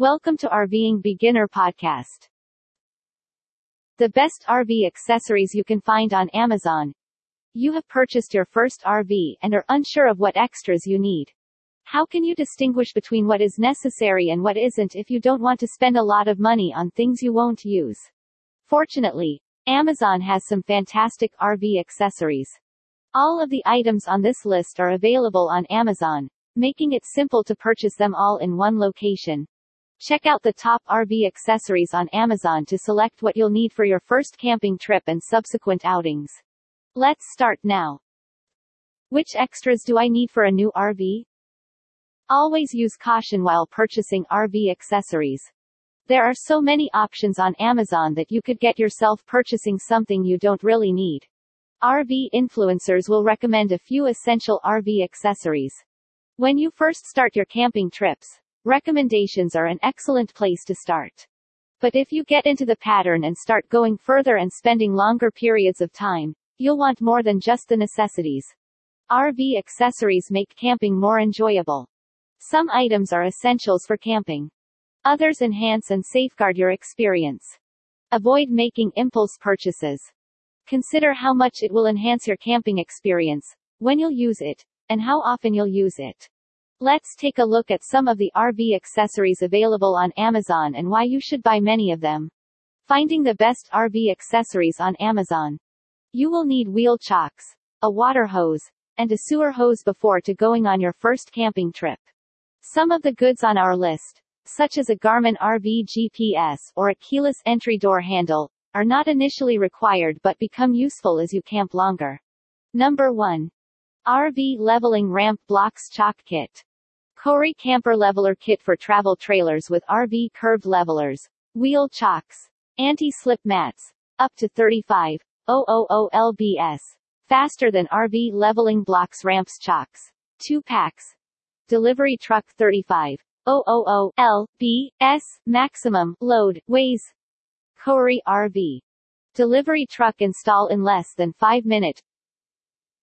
Welcome to RVing Beginner Podcast. The best RV accessories you can find on Amazon. You have purchased your first RV and are unsure of what extras you need. How can you distinguish between what is necessary and what isn't if you don't want to spend a lot of money on things you won't use? Fortunately, Amazon has some fantastic RV accessories. All of the items on this list are available on Amazon, making it simple to purchase them all in one location. Check out the top RV accessories on Amazon to select what you'll need for your first camping trip and subsequent outings. Let's start now. Which extras do I need for a new RV? Always use caution while purchasing RV accessories. There are so many options on Amazon that you could get yourself purchasing something you don't really need. RV influencers will recommend a few essential RV accessories. When you first start your camping trips, Recommendations are an excellent place to start. But if you get into the pattern and start going further and spending longer periods of time, you'll want more than just the necessities. RV accessories make camping more enjoyable. Some items are essentials for camping. Others enhance and safeguard your experience. Avoid making impulse purchases. Consider how much it will enhance your camping experience, when you'll use it, and how often you'll use it. Let's take a look at some of the RV accessories available on Amazon and why you should buy many of them. Finding the best RV accessories on Amazon. You will need wheel chocks, a water hose, and a sewer hose before to going on your first camping trip. Some of the goods on our list, such as a Garmin RV GPS or a keyless entry door handle, are not initially required but become useful as you camp longer. Number 1. RV Leveling Ramp Blocks Chock Kit. Cori Camper Leveler Kit for travel trailers with RV curved levelers, wheel chocks, anti-slip mats, up to 35 000 lbs. Faster than RV leveling blocks ramps chocks. 2 packs. Delivery truck 35 000 lbs. Maximum load weighs. Cori RV. Delivery truck install in less than 5 minute.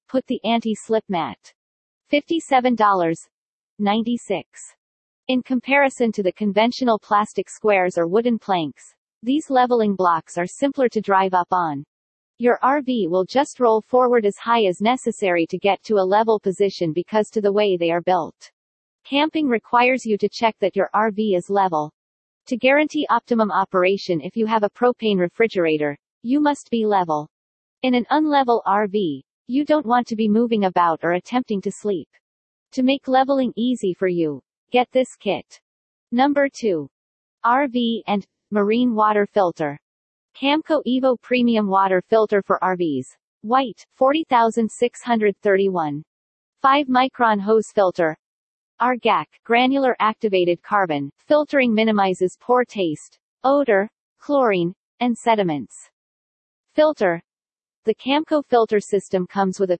Put the anti-slip mat. $57 96. In comparison to the conventional plastic squares or wooden planks, these leveling blocks are simpler to drive up on. Your RV will just roll forward as high as necessary to get to a level position because to the way they are built. Camping requires you to check that your RV is level. To guarantee optimum operation if you have a propane refrigerator, you must be level. In an unlevel RV, you don't want to be moving about or attempting to sleep. To make leveling easy for you, get this kit. Number 2. RV and Marine Water Filter. Camco Evo Premium Water Filter for RVs. White, 40631. 5 micron hose filter. Argac, granular activated carbon, filtering minimizes poor taste, odor, chlorine, and sediments. Filter. The Camco filter system comes with a